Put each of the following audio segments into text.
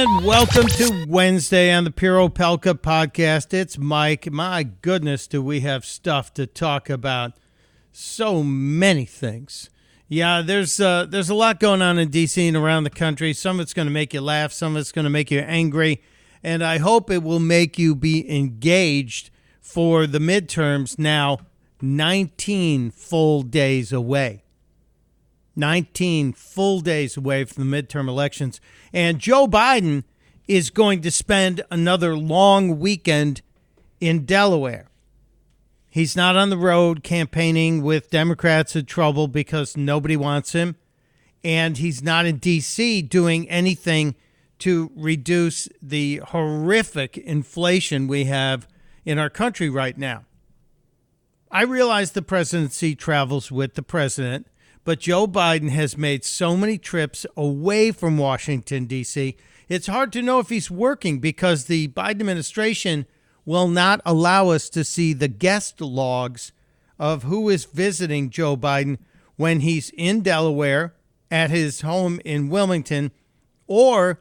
And welcome to Wednesday on the Pure Opelka podcast. It's Mike. My goodness, do we have stuff to talk about? So many things. Yeah, there's uh, there's a lot going on in DC and around the country. Some of it's going to make you laugh, some of it's going to make you angry, and I hope it will make you be engaged for the midterms now 19 full days away. 19 full days away from the midterm elections. And Joe Biden is going to spend another long weekend in Delaware. He's not on the road campaigning with Democrats in trouble because nobody wants him. And he's not in D.C. doing anything to reduce the horrific inflation we have in our country right now. I realize the presidency travels with the president, but Joe Biden has made so many trips away from Washington, D.C., it's hard to know if he's working because the Biden administration will not allow us to see the guest logs of who is visiting Joe Biden when he's in Delaware at his home in Wilmington or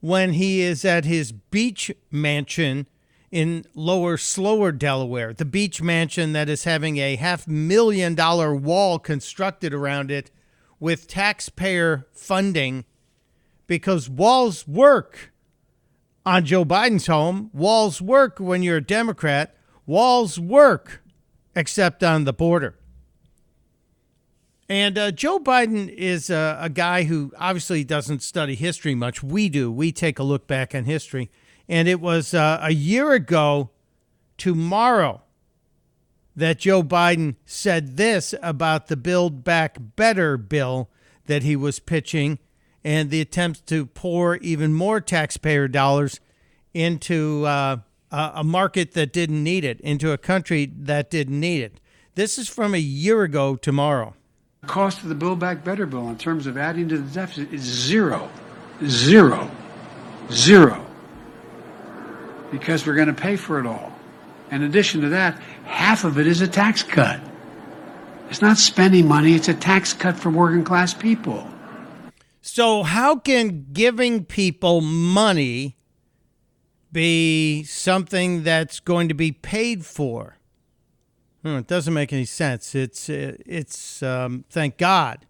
when he is at his beach mansion in lower, slower Delaware, the beach mansion that is having a half million dollar wall constructed around it with taxpayer funding because walls work on Joe Biden's home. Walls work when you're a Democrat. Walls work except on the border. And uh, Joe Biden is a, a guy who obviously doesn't study history much. We do. We take a look back on history. And it was uh, a year ago tomorrow that Joe Biden said this about the Build Back Better bill that he was pitching and the attempts to pour even more taxpayer dollars into uh, a market that didn't need it, into a country that didn't need it. This is from a year ago tomorrow. The cost of the Build Back Better bill in terms of adding to the deficit is zero. Zero. Zero because we're going to pay for it all. In addition to that, half of it is a tax cut. It's not spending money, it's a tax cut for working class people. So, how can giving people money be something that's going to be paid for? Hmm, it doesn't make any sense. It's, it's um, thank God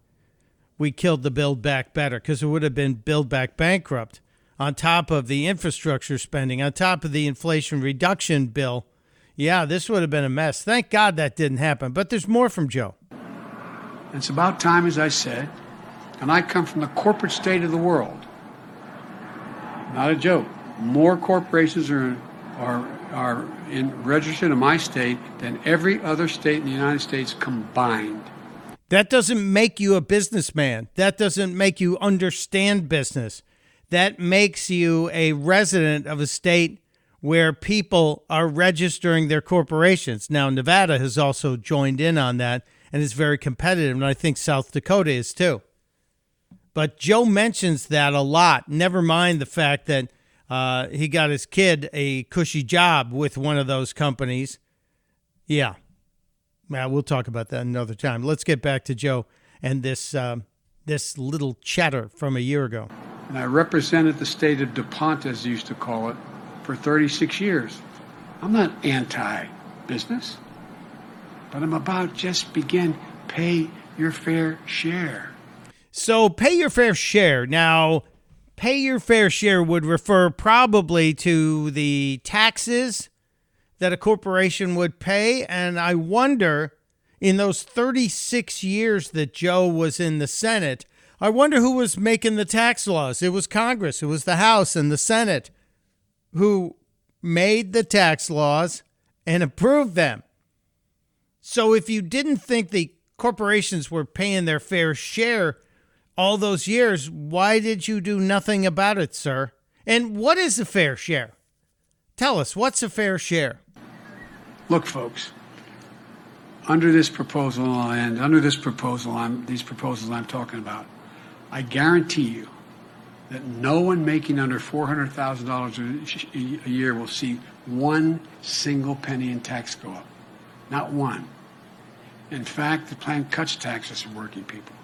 we killed the Build Back Better because it would have been Build Back Bankrupt on top of the infrastructure spending, on top of the inflation reduction bill. Yeah, this would have been a mess. Thank God that didn't happen. But there's more from Joe. It's about time, as I said, and I come from the corporate state of the world. Not a joke. More corporations are are are in, registered in my state than every other state in the United States combined. That doesn't make you a businessman. That doesn't make you understand business that makes you a resident of a state where people are registering their corporations. Now, Nevada has also joined in on that and is very competitive, and I think South Dakota is too. But Joe mentions that a lot. Never mind the fact that uh, he got his kid a cushy job with one of those companies. Yeah. Well, we'll talk about that another time. Let's get back to Joe and this um, this little chatter from a year ago and I represented the state of DuPont, as they used to call it, for 36 years. I'm not anti business, but I'm about just begin pay your fair share. So, pay your fair share. Now, pay your fair share would refer probably to the taxes that a corporation would pay. And I wonder, in those 36 years that Joe was in the Senate, I wonder who was making the tax laws. It was Congress, it was the House and the Senate who made the tax laws and approved them. So if you didn't think the corporations were paying their fair share all those years, why did you do nothing about it, sir? And what is a fair share? Tell us, what's a fair share? Look, folks, under this proposal and under this proposal, I'm, these proposals I'm talking about, I guarantee you that no one making under $400,000 a year will see one single penny in tax go up. Not one. In fact, the plan cuts taxes for working people.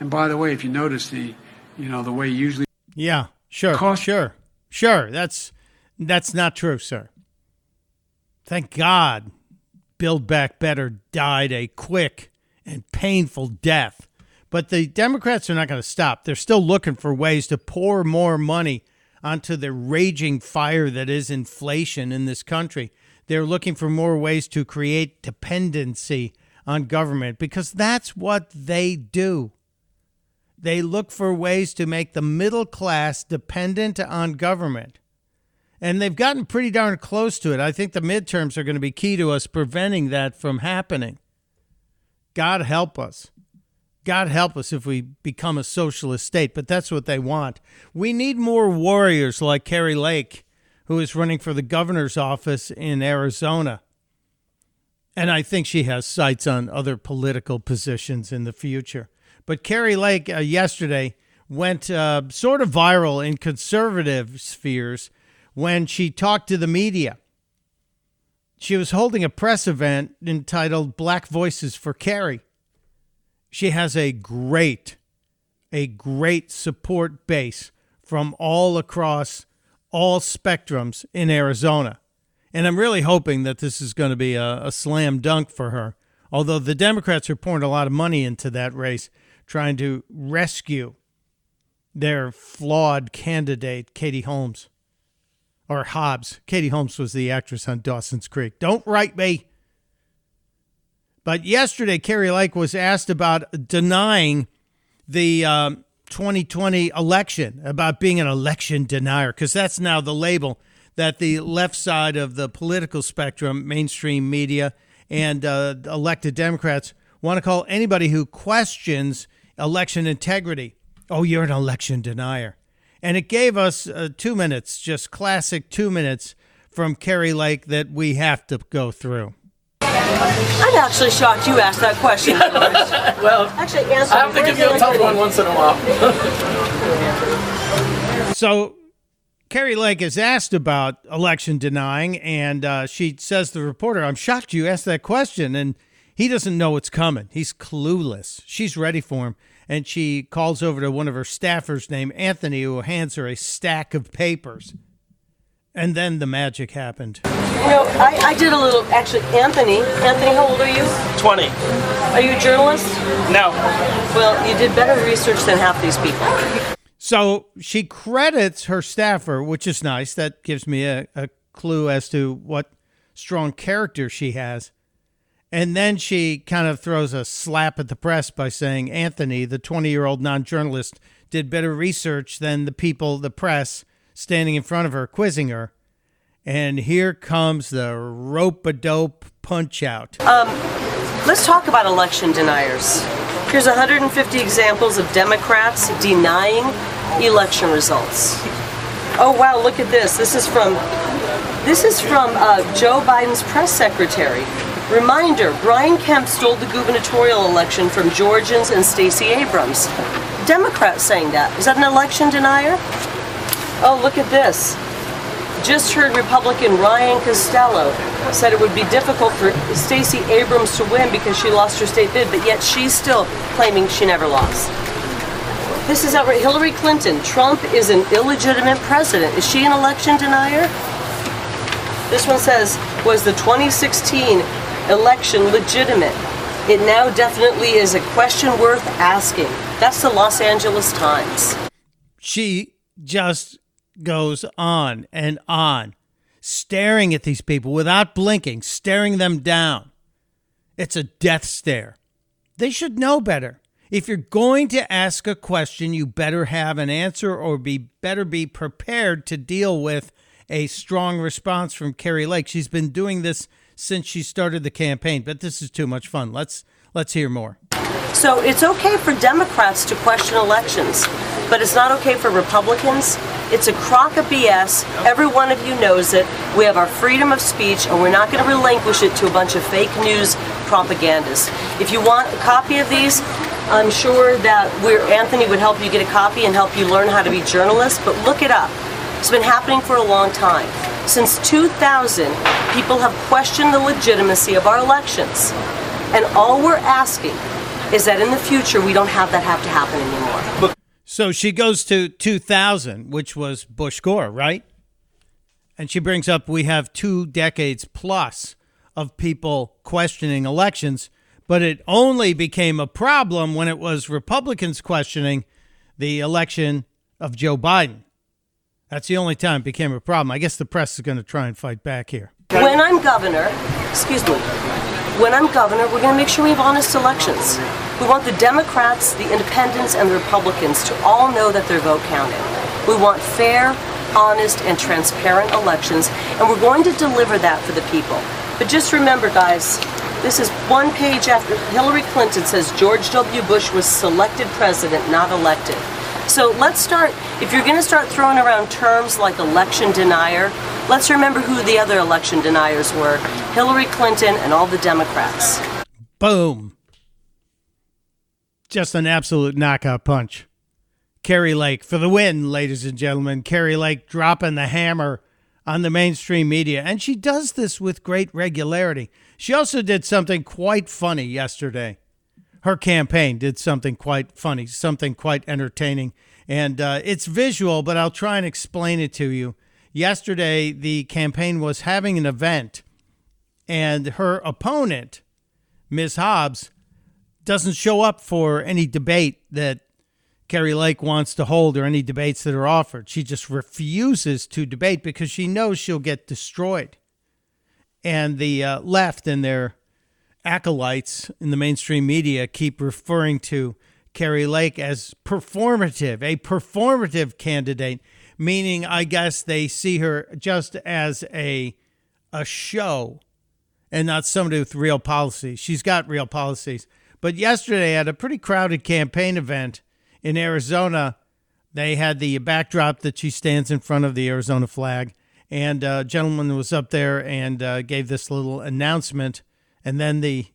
And by the way, if you notice the, you know, the way usually yeah, sure, cost, sure. Sure, that's that's not true, sir. Thank God Build Back Better died a quick and painful death. But the Democrats are not going to stop. They're still looking for ways to pour more money onto the raging fire that is inflation in this country. They're looking for more ways to create dependency on government because that's what they do. They look for ways to make the middle class dependent on government and they've gotten pretty darn close to it. I think the midterms are going to be key to us preventing that from happening. God help us. God help us if we become a socialist state, but that's what they want. We need more warriors like Kari Lake, who is running for the governor's office in Arizona. And I think she has sights on other political positions in the future. But Kari Lake uh, yesterday went uh, sort of viral in conservative spheres when she talked to the media. She was holding a press event entitled Black Voices for Kari. She has a great, a great support base from all across all spectrums in Arizona. And I'm really hoping that this is going to be a, a, slam dunk for her. Although the Democrats are pouring a lot of money into that race, trying to rescue their flawed candidate, Katie Holmes or Hobbs. Katie Holmes was the actress on Dawson's Creek. Don't write me. But yesterday, Kari Lake was asked about denying the um, 2020 election, about being an election denier, because that's now the label that the left side of the political spectrum, mainstream media, and uh, elected Democrats want to call anybody who questions election integrity. Oh, you're an election denier. And it gave us uh, two minutes, just classic two minutes from Kari Lake that we have to go through. I'm actually shocked you asked that question. well, actually, answer. I have to give you a tough one once in a while. so, Kari Lake is asked about election denying, and uh, she says to the reporter, "I'm shocked you asked that question." And he doesn't know what's coming. He's clueless. She's ready for him and she calls over to one of her staffers named Anthony, who hands her a stack of papers. And then the magic happened. You know, I, I did a little, actually, Anthony. Anthony, how old are you? 20. Are you a journalist? No. Well, you did better research than half these people. So she credits her staffer, which is nice. That gives me a, a clue as to what strong character she has. And then she kind of throws a slap at the press by saying Anthony, the 20 year old non journalist, did better research than the people, the press, standing in front of her, quizzing her. And here comes the rope a dope punch out. Um, let's talk about election deniers. Here's 150 examples of Democrats denying election results. Oh wow, look at this. This is from this is from uh, Joe Biden's press secretary. Reminder, Brian Kemp stole the gubernatorial election from Georgians and Stacey Abrams. Democrats saying that. Is that an election denier? Oh, look at this. Just heard Republican Ryan Costello said it would be difficult for Stacey Abrams to win because she lost her state bid, but yet she's still claiming she never lost. This is outright. Hillary Clinton. Trump is an illegitimate president. Is she an election denier? This one says, was the 2016 election legitimate? It now definitely is a question worth asking. That's the Los Angeles Times. She just goes on and on, staring at these people without blinking, staring them down. It's a death stare. They should know better. If you're going to ask a question, you better have an answer or be better be prepared to deal with a strong response from Kari Lake. She's been doing this since she started the campaign, but this is too much fun. Let's let's hear more. So it's okay for Democrats to question elections, but it's not okay for Republicans. It's a crock of BS. Every one of you knows it. We have our freedom of speech, and we're not going to relinquish it to a bunch of fake news propagandists. If you want a copy of these, I'm sure that we're, Anthony would help you get a copy and help you learn how to be journalists, but look it up. It's been happening for a long time. Since 2000, people have questioned the legitimacy of our elections. And all we're asking is that in the future we don't have that have to happen anymore. So she goes to 2000, which was Bush Gore, right? And she brings up we have two decades plus of people questioning elections, but it only became a problem when it was Republicans questioning the election of Joe Biden. That's the only time it became a problem. I guess the press is going to try and fight back here. When I'm governor, excuse me, when I'm governor, we're going to make sure we have honest elections. We want the Democrats, the Independents, and the Republicans to all know that their vote counted. We want fair, honest, and transparent elections, and we're going to deliver that for the people. But just remember, guys, this is one page after Hillary Clinton says George W. Bush was selected president, not elected. So let's start, if you're going to start throwing around terms like election denier, let's remember who the other election deniers were Hillary Clinton and all the Democrats. Boom. Just an absolute knockout punch. Kari Lake for the win, ladies and gentlemen. Kari Lake dropping the hammer on the mainstream media. And she does this with great regularity. She also did something quite funny yesterday. Her campaign did something quite funny, something quite entertaining. And uh, it's visual, but I'll try and explain it to you. Yesterday, the campaign was having an event, and her opponent, Ms. Hobbs, doesn't show up for any debate that Kari Lake wants to hold or any debates that are offered. She just refuses to debate because she knows she'll get destroyed. And the uh, left and their acolytes in the mainstream media keep referring to Kari Lake as performative, a performative candidate, meaning I guess they see her just as a a show and not somebody with real policies. She's got real policies. But yesterday at a pretty crowded campaign event in Arizona, they had the backdrop that she stands in front of the Arizona flag. And a gentleman was up there and uh, gave this little announcement. And then the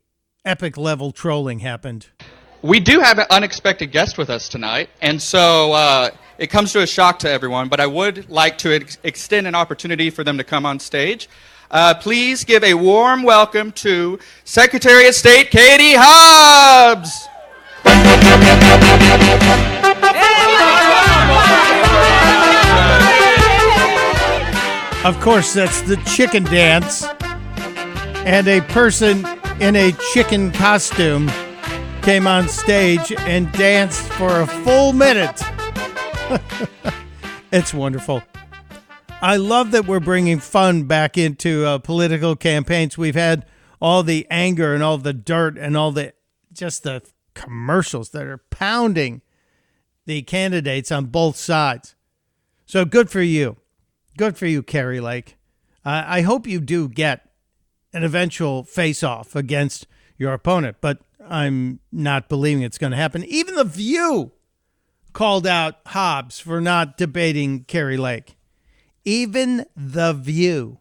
epic level trolling happened. We do have an unexpected guest with us tonight, and so uh, it comes to a shock to everyone, but I would like to ex- extend an opportunity for them to come on stage. Uh, please give a warm welcome to Secretary of State Katie Hobbs. Of course, that's the chicken dance. And a person in a chicken costume came on stage and danced for a full minute. it's wonderful. I love that we're bringing fun back into uh, political campaigns. We've had all the anger and all the dirt and all the just the commercials that are pounding the candidates on both sides. So good for you. Good for you, Kari Lake. Uh, I hope you do get an eventual face off against your opponent, but I'm not believing it's going to happen. Even The View called out Hobbs for not debating Kari Lake. Even The View.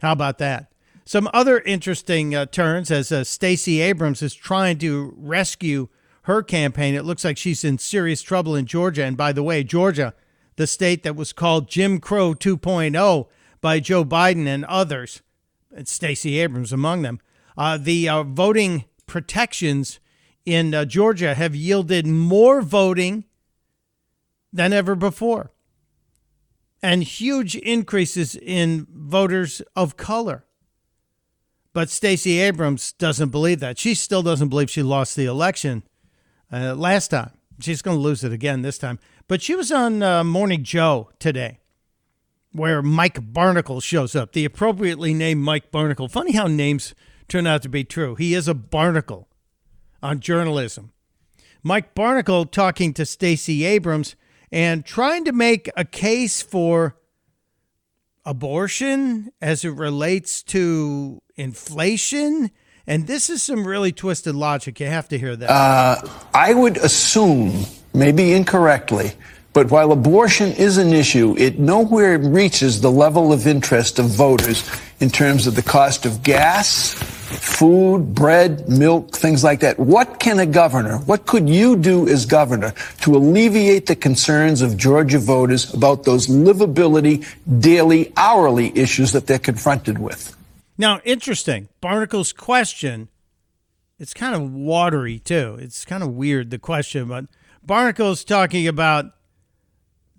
How about that? Some other interesting uh, turns as uh, Stacey Abrams is trying to rescue her campaign. It looks like she's in serious trouble in Georgia. And by the way, Georgia the state that was called Jim Crow 2.0 by Joe Biden and others, and Stacey Abrams among them. Uh, the uh, voting protections in uh, Georgia have yielded more voting than ever before, and huge increases in voters of color. But Stacey Abrams doesn't believe that. She still doesn't believe she lost the election uh, last time. She's going to lose it again this time. But she was on uh, Morning Joe today, where Mike Barnicle shows up, the appropriately named Mike Barnicle. Funny how names turn out to be true. He is a barnacle on journalism. Mike Barnicle talking to Stacey Abrams and trying to make a case for abortion as it relates to inflation. And this is some really twisted logic. You have to hear that. Uh, I would assume, maybe incorrectly, but while abortion is an issue, it nowhere reaches the level of interest of voters in terms of the cost of gas, food, bread, milk, things like that. What can a governor, what could you do as governor to alleviate the concerns of Georgia voters about those livability, daily, hourly issues that they're confronted with? Now, interesting. Barnicle's question, it's kind of watery too. It's kind of weird, the question, but Barnicle's talking about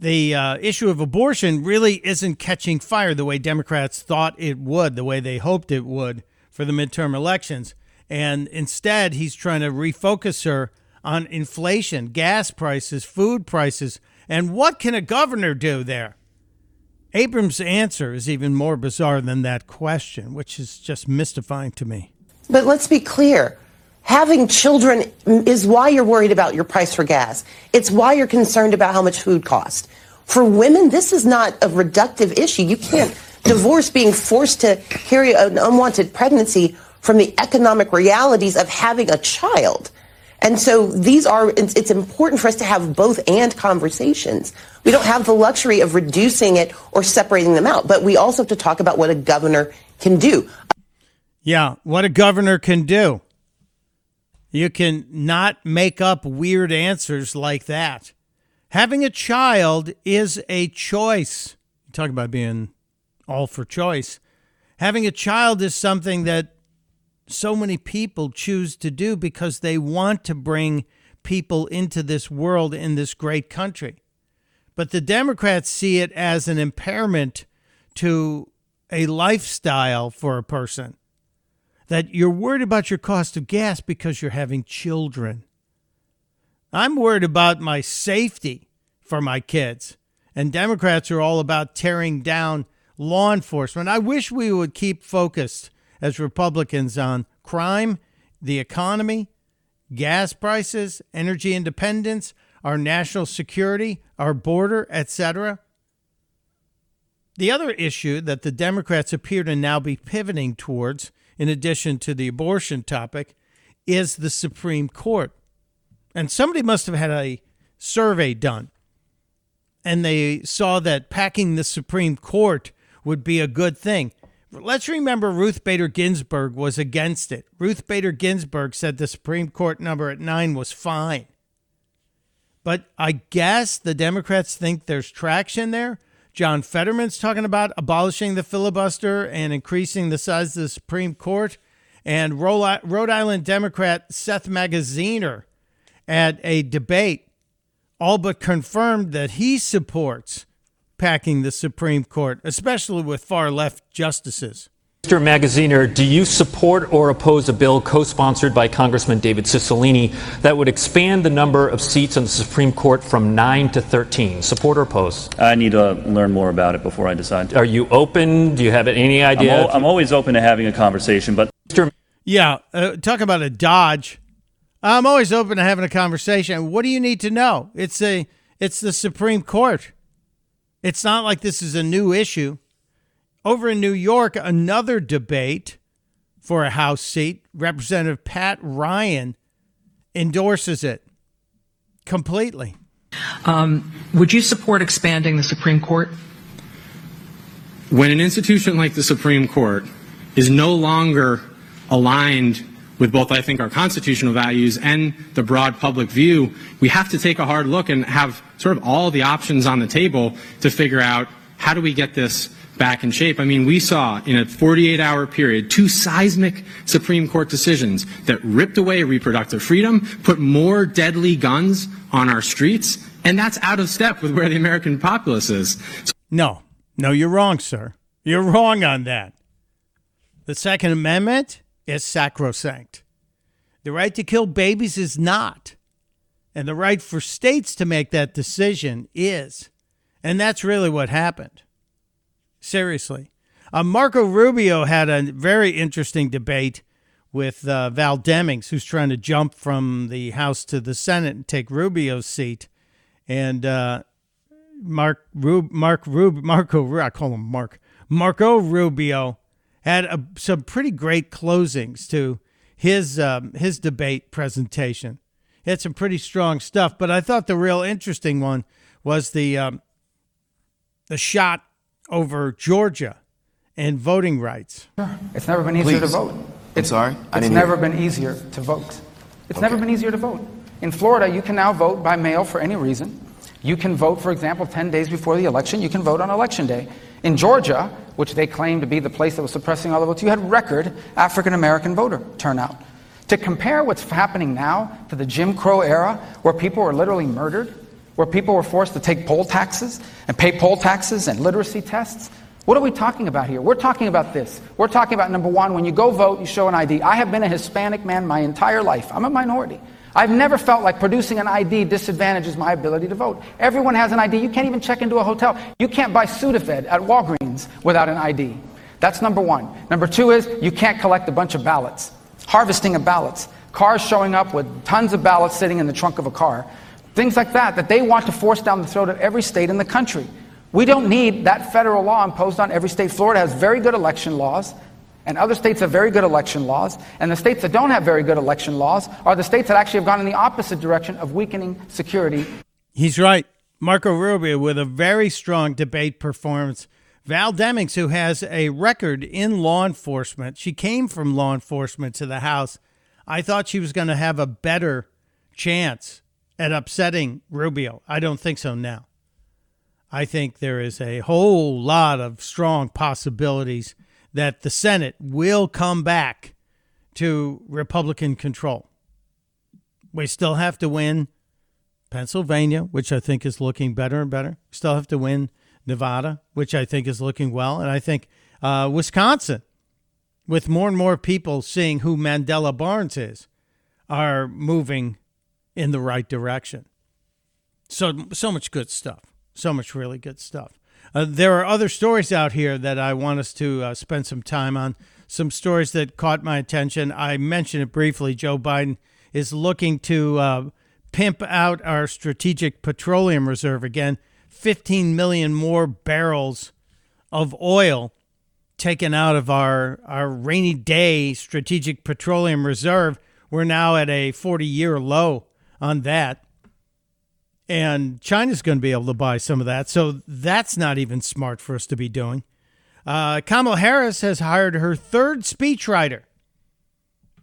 the uh, issue of abortion really isn't catching fire the way Democrats thought it would, the way they hoped it would for the midterm elections. And instead, he's trying to refocus her on inflation, gas prices, food prices, and what can a governor do there? Abrams' answer is even more bizarre than that question, which is just mystifying to me. But let's be clear. Having children is why you're worried about your price for gas. It's why you're concerned about how much food costs. For women, this is not a reductive issue. You can't divorce being forced to carry an unwanted pregnancy from the economic realities of having a child. And so these are, it's, important for us to have both and conversations. We don't have the luxury of reducing it or separating them out, but we also have to talk about what a governor can do. Yeah, what a governor can do. You can not make up weird answers like that. Having a child is a choice. You talk about being all for choice. Having a child is something that so many people choose to do because they want to bring people into this world in this great country. But the Democrats see it as an impairment to a lifestyle for a person. That you're worried about your cost of gas because you're having children. I'm worried about my safety for my kids. And Democrats are all about tearing down law enforcement. I wish we would keep focused as Republicans on crime, the economy, gas prices, energy independence, our national security, our border, etc. The other issue that the Democrats appear to now be pivoting towards, in addition to the abortion topic, is the Supreme Court. And somebody must have had a survey done, and they saw that packing the Supreme Court would be a good thing. Let's remember Ruth Bader Ginsburg was against it. Ruth Bader Ginsburg said the Supreme Court number at nine was fine. But I guess the Democrats think there's traction there. John Fetterman's talking about abolishing the filibuster and increasing the size of the Supreme Court. And Rhode Island Democrat Seth Magaziner at a debate all but confirmed that he supports packing the Supreme Court, especially with far left justices. Mr. Magaziner, do you support or oppose a bill co sponsored by Congressman David Cicilline that would expand the number of seats on the Supreme Court from 9 to 13? Support or oppose? I need to learn more about it before I decide. Are you open? Do you have any idea? I'm, o- I'm always open to having a conversation, but. Mr. Yeah, uh, talk about a dodge. I'm always open to having a conversation. What do you need to know? It's a it's the Supreme Court. It's not like this is a new issue. Over in New York, another debate for a House seat, Representative Pat Ryan endorses it completely. Um, would you support expanding the Supreme Court? When an institution like the Supreme Court is no longer aligned with both, I think, our constitutional values and the broad public view, we have to take a hard look and have sort of all the options on the table to figure out how do we get this back in shape. I mean, we saw in a 48 hour period two seismic Supreme Court decisions that ripped away reproductive freedom, put more deadly guns on our streets, and that's out of step with where the American populace is. No, no, you're wrong, sir. You're wrong on that. The Second Amendment is sacrosanct. The right to kill babies is not. And the right for states to make that decision is. And that's really what happened. Seriously. Uh, Marco Rubio had a very interesting debate with uh, Val Demings, who's trying to jump from the House to the Senate and take Rubio's seat. And uh, Mark Rub, Mark Rub, Marco, I call him Mark, Marco Rubio had a, some pretty great closings to his um, his debate presentation. He had some pretty strong stuff, but I thought the real interesting one was the um, the shot over Georgia and voting rights. It's never been easier Please. to vote. It's, sorry, I it's didn't never hear. been easier to vote. It's Okay. never been easier to vote. In Florida, you can now vote by mail for any reason. You can vote, for example, 10 days before the election. You can vote on election day. In Georgia, which they claim to be the place that was suppressing all the votes, you had record African American voter turnout. To compare what's happening now to the Jim Crow era, where people were literally murdered, where people were forced to take poll taxes and pay poll taxes and literacy tests, what are we talking about here? We're talking about this. We're talking about number one, when you go vote, you show an ID. I have been a Hispanic man my entire life. I'm a minority. I've never felt like producing an ID disadvantages my ability to vote. Everyone has an ID. You can't even check into a hotel. You can't buy Sudafed at Walgreens without an ID. That's number one. Number two is you can't collect a bunch of ballots. Harvesting of ballots. Cars showing up with tons of ballots sitting in the trunk of a car. Things like that that they want to force down the throat of every state in the country. We don't need that federal law imposed on every state. Florida has very good election laws, and other states have very good election laws. And the states that don't have very good election laws are the states that actually have gone in the opposite direction of weakening security. He's right. Marco Rubio with a very strong debate performance. Val Demings, who has a record in law enforcement, she came from law enforcement to the House. I thought she was going to have a better chance at upsetting Rubio. I don't think so now. I think there is a whole lot of strong possibilities that the Senate will come back to Republican control. We still have to win Pennsylvania, which I think is looking better and better. We still have to win Nevada, which I think is looking well. And I think uh, Wisconsin, with more and more people seeing who Mandela Barnes is, are moving in the right direction. So, so much good stuff. So much really good stuff. Uh, there are other stories out here that I want us to uh, spend some time on. Some stories that caught my attention. I mentioned it briefly. Joe Biden is looking to uh, pimp out our strategic petroleum reserve again. 15 million more barrels of oil taken out of our, our rainy day strategic petroleum reserve. We're now at a 40 year low on that and China's going to be able to buy some of that. So that's not even smart for us to be doing. Uh, Kamala Harris has hired her third speechwriter.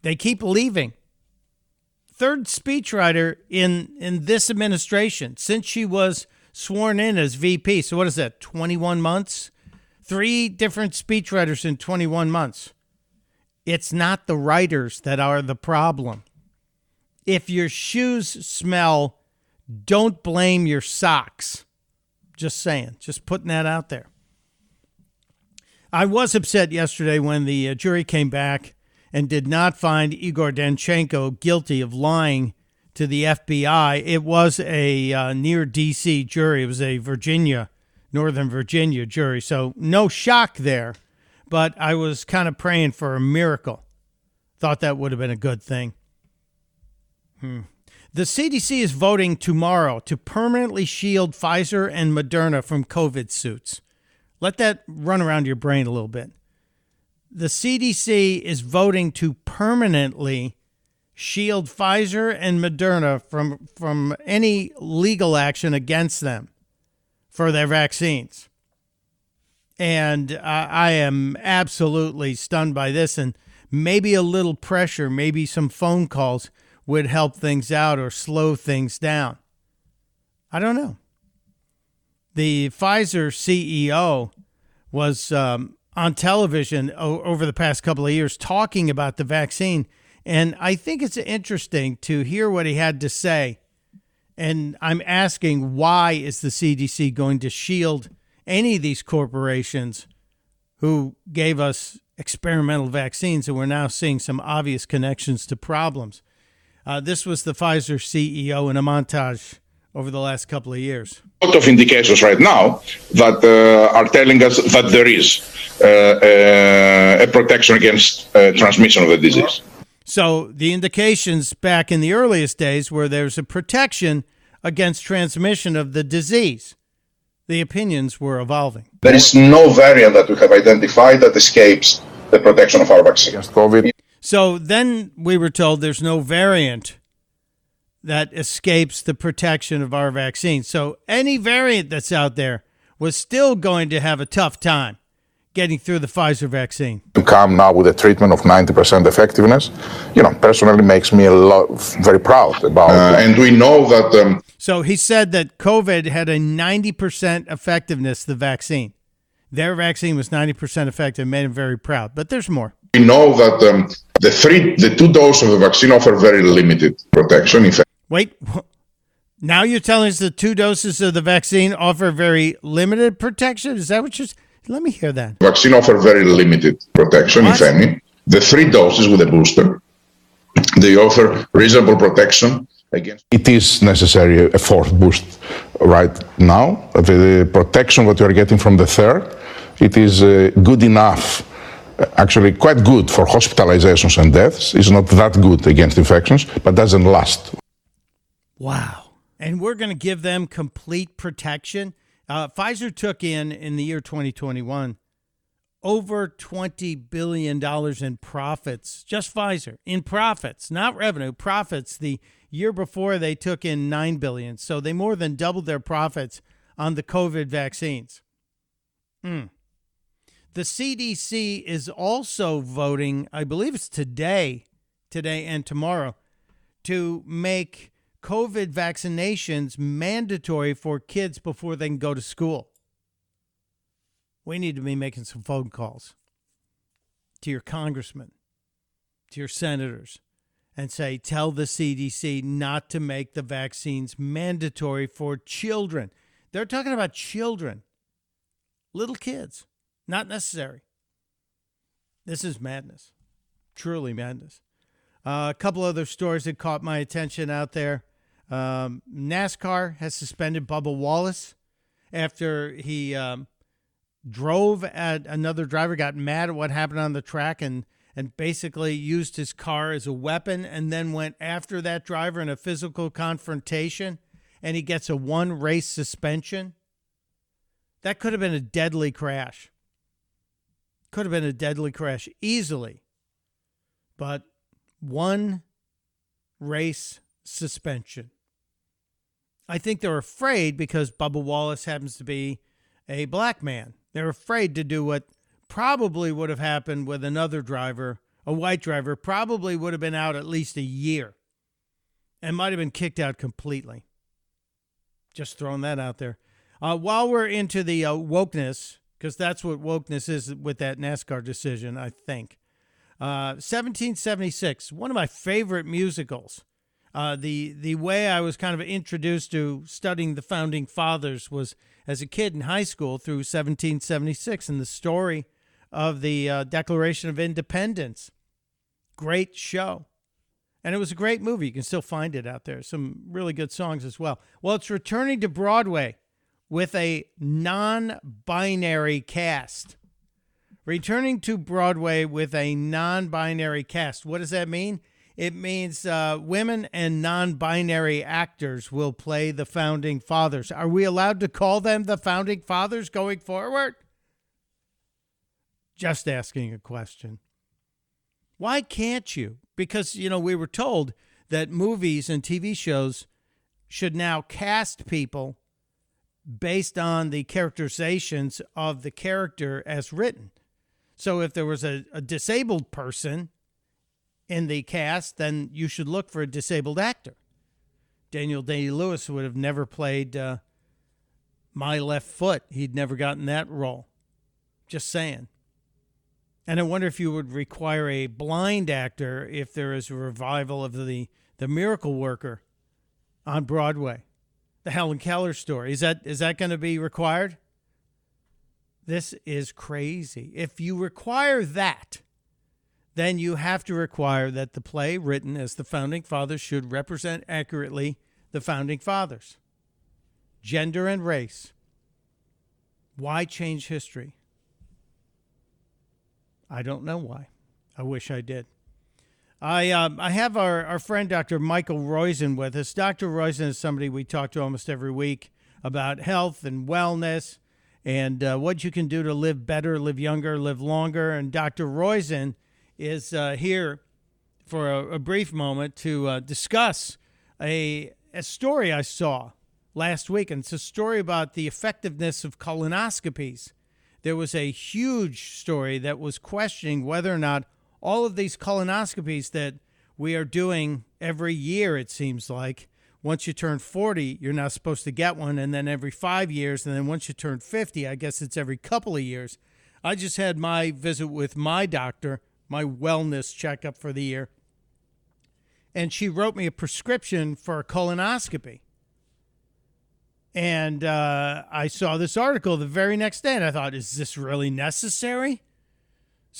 They keep leaving. Third speechwriter in in this administration since she was sworn in as VP. So what is that? Twenty one months. Three different speechwriters in twenty one months. It's not the writers that are the problem. If your shoes smell don't blame your socks. Just saying, just putting that out there. I was upset yesterday when the uh, jury came back and did not find Igor Danchenko guilty of lying to the FBI. It was a uh, near D.C. jury. It was a Virginia, Northern Virginia jury. So no shock there, but I was kind of praying for a miracle. Thought that would have been a good thing. Hmm. The CDC is voting tomorrow to permanently shield Pfizer and Moderna from COVID suits. Let that run around your brain a little bit. The CDC is voting to permanently shield Pfizer and Moderna from, from any legal action against them for their vaccines. And I, I am absolutely stunned by this, and maybe a little pressure, maybe some phone calls would help things out or slow things down. I don't know. The Pfizer CEO was um, on television o- over the past couple of years talking about the vaccine. And I think it's interesting to hear what he had to say. And I'm asking why is the CDC going to shield any of these corporations who gave us experimental vaccines and we're now seeing some obvious connections to problems? Uh, this was the Pfizer CEO in a montage over the last couple of years. A lot of indications right now that uh, are telling us that there is uh, uh a protection against uh, transmission of the disease. So the indications back in the earliest days were there's a protection against transmission of the disease. The opinions were evolving. There is no variant that we have identified that escapes the protection of our vaccine. Against COVID. So then we were told there's no variant that escapes the protection of our vaccine. So any variant that's out there was still going to have a tough time getting through the Pfizer vaccine. To come now with a treatment of 90% effectiveness, you know, personally makes me a lot very proud about. Uh, and we know that. Um, so he said that COVID had a 90% effectiveness. The vaccine, their vaccine was 90% effective, made him very proud. But there's more. We know that um, the three, the two doses of the vaccine offer very limited protection. In fact, Wait, now you're telling us the two doses of the vaccine offer very limited protection? Is that what you're? Let me hear that. vaccine offer very limited protection, if What? any. The three doses with a booster, they offer reasonable protection against. It is necessary a fourth boost right now. The protection that you are getting from the third, it is uh, good enough, uh, actually quite good for hospitalizations and deaths. It's not that good against infections, but doesn't last. Wow. And we're going to give them complete protection. Uh, Pfizer took in, in the year 2021, over $20 billion in profits. Just Pfizer in profits, not revenue, profits. The year before, they took in 9 billion. So they more than doubled their profits on the COVID vaccines. Hmm. The CDC is also voting, I believe it's today, today and tomorrow, to make COVID vaccinations mandatory for kids before they can go to school. We need to be making some phone calls to your congressmen, to your senators, and say, tell the CDC not to make the vaccines mandatory for children. They're talking about children, little kids, not necessary. This is madness, truly madness. Uh, a couple other stories that caught my attention out there. Um, NASCAR has suspended Bubba Wallace after he um, drove at another driver, got mad at what happened on the track, and and basically used his car as a weapon, and then went after that driver in a physical confrontation, and he gets a one race suspension. That could have been a deadly crash. Could have been a deadly crash easily, but one race suspension. I think they're afraid because Bubba Wallace happens to be a black man. They're afraid to do what probably would have happened with another driver, a white driver, probably would have been out at least a year and might have been kicked out completely. Just throwing that out there. Uh, while we're into the uh, wokeness, because that's what wokeness is with that NASCAR decision, I think. Uh, 1776, one of my favorite musicals. Uh, the the way I was kind of introduced to studying the founding fathers was as a kid in high school through 1776 and the story of the uh, Declaration of Independence. Great show. And it was a great movie. You can still find it out there. Some really good songs as well. Well, it's returning to Broadway with a non binary cast. Returning to Broadway with a non binary cast. What does that mean? It means uh, women and non binary actors will play the founding fathers. Are we allowed to call them the founding fathers going forward? Just asking a question. Why can't you? Because, you know, we were told that movies and TV shows should now cast people based on the characterizations of the character as written. So if there was a, a disabled person in the cast, then you should look for a disabled actor. Daniel Day Lewis would have never played uh, my left foot. He'd never gotten that role. Just saying. And I wonder if you would require a blind actor if there is a revival of the the Miracle Worker on Broadway, the Helen Keller story. Is that is that going to be required? This is crazy. If you require that, then you have to require that the play written as the founding fathers should represent accurately the founding fathers, gender and race. Why change history? I don't know why. I wish I did. I um, I have our, our friend Dr. Michael Roizen with us. Dr. Roizen is somebody we talk to almost every week about health and wellness and uh, what you can do to live better, live younger, live longer. And Dr. Roizen is uh, here for a, a, brief moment to uh, discuss a, a story I saw last week. And it's a story about the effectiveness of colonoscopies. There was a huge story that was questioning whether or not all of these colonoscopies that we are doing every year, it seems like, once you turn 40, you're not supposed to get one. And then every five years. And then once you turn 50, I guess it's every couple of years. I just had my visit with my doctor my wellness checkup for the year. And she wrote me a prescription for a colonoscopy. And uh, I saw this article the very next day, and I thought, is this really necessary?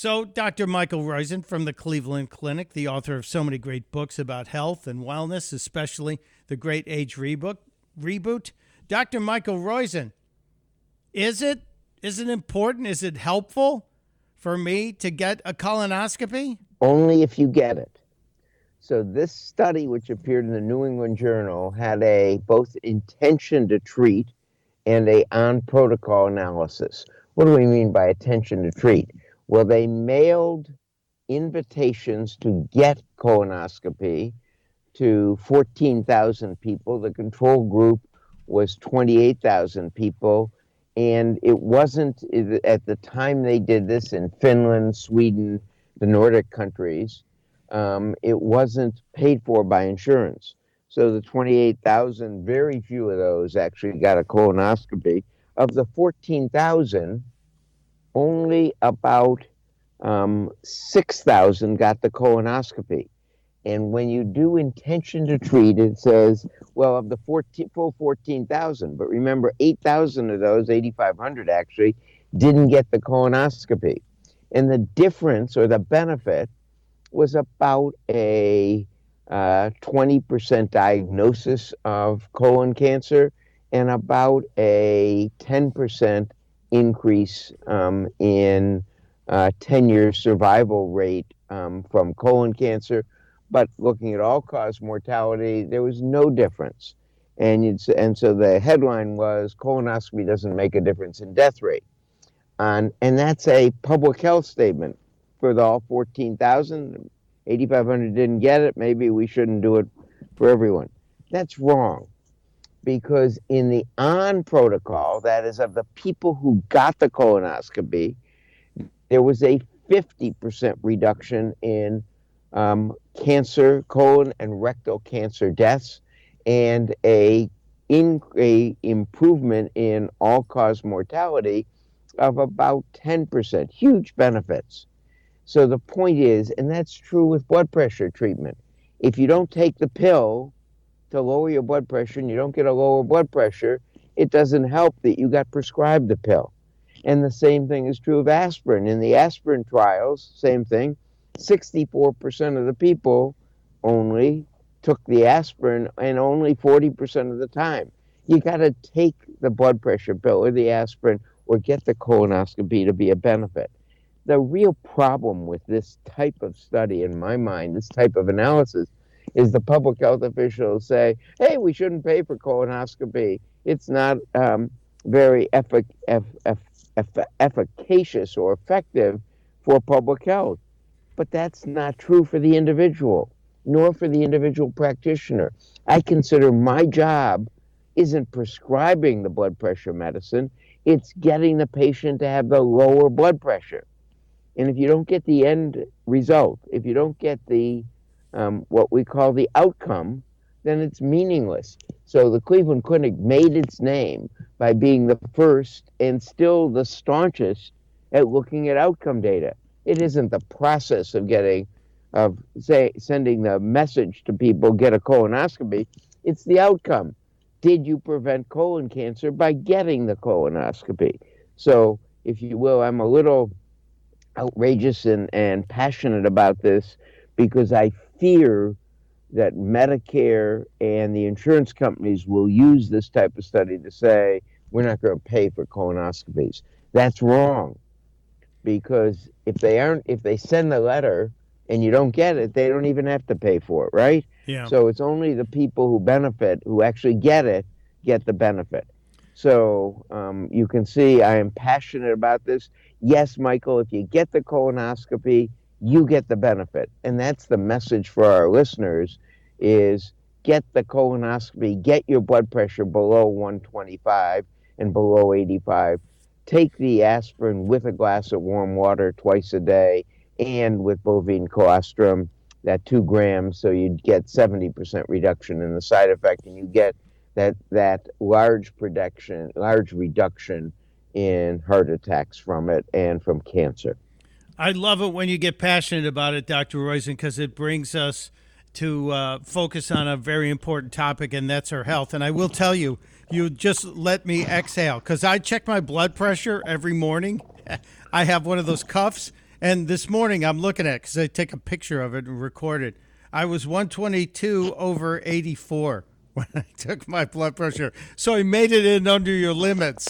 So, Dr. Michael Roizen from the Cleveland Clinic, the author of so many great books about health and wellness, especially the Great Age Reboot. Reboot. Dr. Michael Roizen, is it is it important? Is it helpful for me to get a colonoscopy? Only if you get it. So this study, which appeared in the New England Journal, had a both intention to treat and a on protocol analysis. What do we mean by attention to treat? Well, they mailed invitations to get colonoscopy to 14,000 people. The control group was 28,000 people. And it wasn't at the time they did this in Finland, Sweden, the Nordic countries, um, it wasn't paid for by insurance. So the 28,000, very few of those actually got a colonoscopy. Of the 14,000, only about um, 6,000 got the colonoscopy. And when you do intention to treat, it says, well, of the 14, full 14,000, but remember, 8,000 of those, 8,500 actually, didn't get the colonoscopy. And the difference or the benefit was about a uh, 20% diagnosis of colon cancer and about a 10% increase um, in uh, 10 year survival rate um, from colon cancer. But looking at all cause mortality, there was no difference. And, and so the headline was colonoscopy doesn't make a difference in death rate. And, and that's a public health statement for the all 14,000. 8,500 didn't get it. Maybe we shouldn't do it for everyone. That's wrong because in the on protocol, that is of the people who got the colonoscopy, there was a 50% reduction in um, cancer, colon and rectal cancer deaths, and a, in, a improvement in all cause mortality of about 10%. Huge benefits. So the point is, and that's true with blood pressure treatment, if you don't take the pill to lower your blood pressure and you don't get a lower blood pressure, it doesn't help that you got prescribed the pill. And the same thing is true of aspirin. In the aspirin trials, same thing, 64% of the people only took the aspirin and only 40% of the time. You got to take the blood pressure pill or the aspirin or get the colonoscopy to be a benefit the real problem with this type of study, in my mind, this type of analysis, is the public health officials say, hey, we shouldn't pay for colonoscopy. It's not um, very effic- eff- eff- efficacious or effective for public health. But that's not true for the individual, nor for the individual practitioner. I consider my job isn't prescribing the blood pressure medicine, it's getting the patient to have the lower blood pressure. And if you don't get the end result, if you don't get the um, what we call the outcome, then it's meaningless. So the Cleveland Clinic made its name by being the first and still the staunchest at looking at outcome data. It isn't the process of getting of say sending the message to people get a colonoscopy. It's the outcome. Did you prevent colon cancer by getting the colonoscopy? So, if you will, I'm a little outrageous and, and passionate about this because I fear that Medicare and the insurance companies will use this type of study to say, we're not going to pay for colonoscopies. That's wrong. Because if they aren't, if they send the letter and you don't get it, they don't even have to pay for it, right? Yeah. So it's only the people who benefit, who actually get it, get the benefit. So um, you can see I am passionate about this yes, Michael, if you get the colonoscopy, you get the benefit. And that's the message for our listeners is get the colonoscopy, get your blood pressure below 125 and below 85. Take the aspirin with a glass of warm water twice a day and with bovine colostrum, that two grams, so you'd get 70% reduction in the side effect and you get that, that large production, large reduction in heart attacks from it and from cancer. I love it when you get passionate about it, Dr. Roizen, because it brings us to uh, focus on a very important topic, and that's our health. And I will tell you, you just let me exhale because I check my blood pressure every morning. I have one of those cuffs, and this morning I'm looking at because I take a picture of it and record it. I was 122 over 84 when I took my blood pressure, so I made it in under your limits,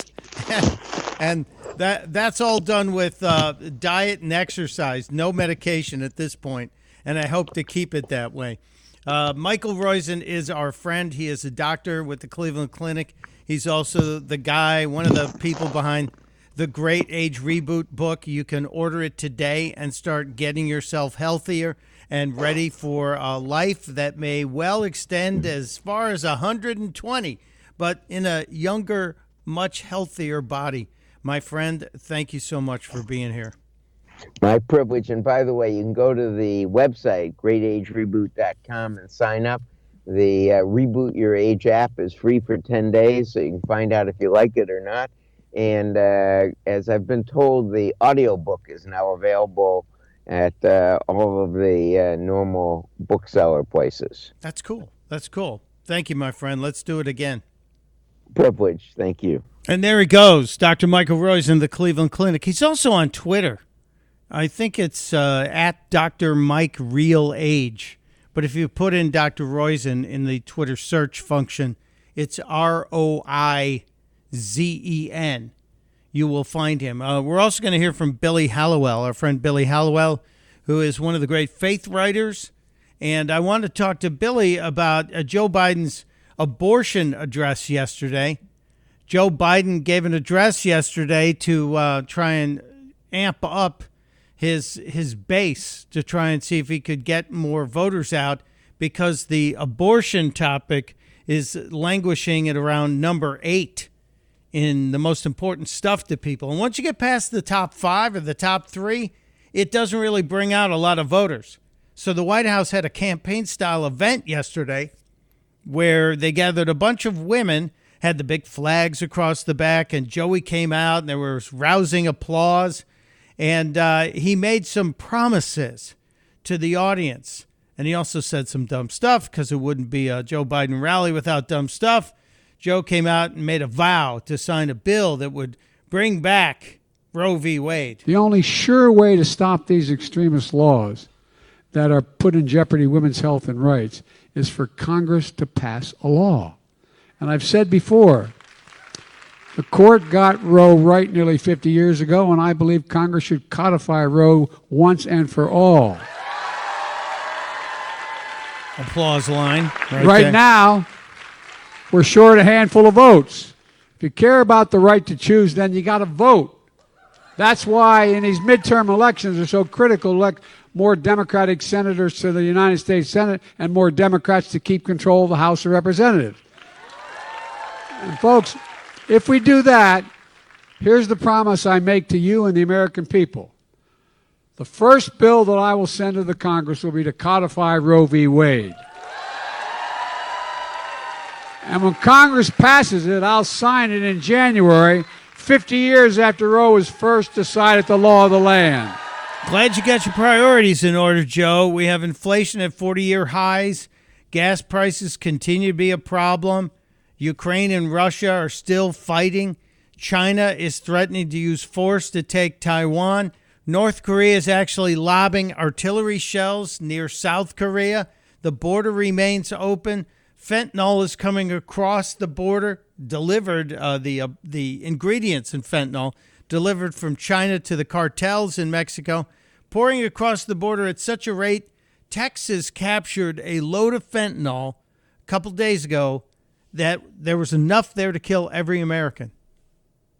and that that's all done with uh, diet and exercise, no medication at this point, and I hope to keep it that way. Uh, Michael Roizen is our friend. He is a doctor with the Cleveland Clinic. He's also the guy, one of the people behind the Great Age Reboot book. You can order it today and start getting yourself healthier and ready for a life that may well extend as far as 120, but in a younger, much healthier body. My friend, thank you so much for being here. My privilege. And by the way, you can go to the website, greatagereboot.com, and sign up. The uh, Reboot Your Age app is free for 10 days, so you can find out if you like it or not. And uh, as I've been told, the audiobook is now available at uh, all of the uh, normal bookseller places. That's cool. That's cool. Thank you, my friend. Let's do it again. Privilege. Thank you. And there he goes, Dr. Michael Roizen the Cleveland Clinic. He's also on Twitter. I think it's uh, at Dr. Mike Real Age. But if you put in Dr. Roizen in the Twitter search function, it's R O I Z E N. You will find him. Uh, we're also going to hear from Billy Hallowell, our friend Billy Hallowell, who is one of the great faith writers. And I want to talk to Billy about uh, Joe Biden's abortion address yesterday. Joe Biden gave an address yesterday to uh, try and amp up his his base to try and see if he could get more voters out because the abortion topic is languishing at around number eight in the most important stuff to people. And once you get past the top five or the top three, it doesn't really bring out a lot of voters. So the White House had a campaign style event yesterday where they gathered a bunch of women, had the big flags across the back, and Joey came out and there was rousing applause. And uh, he made some promises to the audience. And he also said some dumb stuff because it wouldn't be a Joe Biden rally without dumb stuff. Joe came out and made a vow to sign a bill that would bring back Roe v. Wade. The only sure way to stop these extremist laws that are put in jeopardy women's health and rights is for Congress to pass a law. And I've said before, the court got Roe right nearly 50 years ago, and I believe Congress should codify Roe once and for all. Applause line. Right, Right, now, we're short a handful of votes. If you care about the right to choose, then you got to vote. That's why in these midterm elections are so critical elect more Democratic senators to the United States Senate and more Democrats to keep control of the House of Representatives. And folks, if we do that, here's the promise I make to you and the American people. The first bill that I will send to the Congress will be to codify Roe v. Wade. And when Congress passes it, I'll sign it in January, 50 years after Roe was first decided the law of the land. Glad you got your priorities in order, Joe. We have inflation at 40 year highs. Gas prices continue to be a problem. Ukraine and Russia are still fighting. China is threatening to use force to take Taiwan. North Korea is actually lobbing artillery shells near South Korea. The border remains open. Fentanyl is coming across the border, delivered uh, the uh, the ingredients in fentanyl delivered from China to the cartels in Mexico, pouring across the border at such a rate. Texas captured a load of fentanyl a couple days ago that there was enough there to kill every American.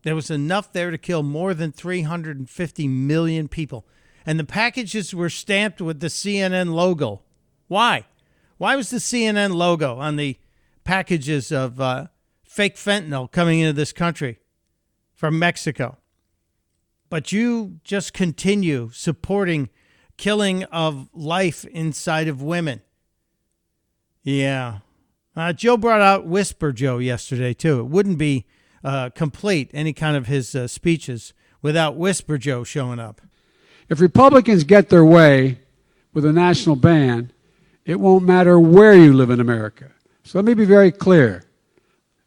There was enough there to kill more than 350 million people. And the packages were stamped with the CNN logo. Why? Why was the CNN logo on the packages of uh, fake fentanyl coming into this country from Mexico? But you just continue supporting killing of life inside of women. Yeah. Uh, Joe brought out Whisper Joe yesterday, too. It wouldn't be uh, complete, any kind of his uh, speeches, without Whisper Joe showing up. If Republicans get their way with a national ban, it won't matter where you live in America. So let me be very clear.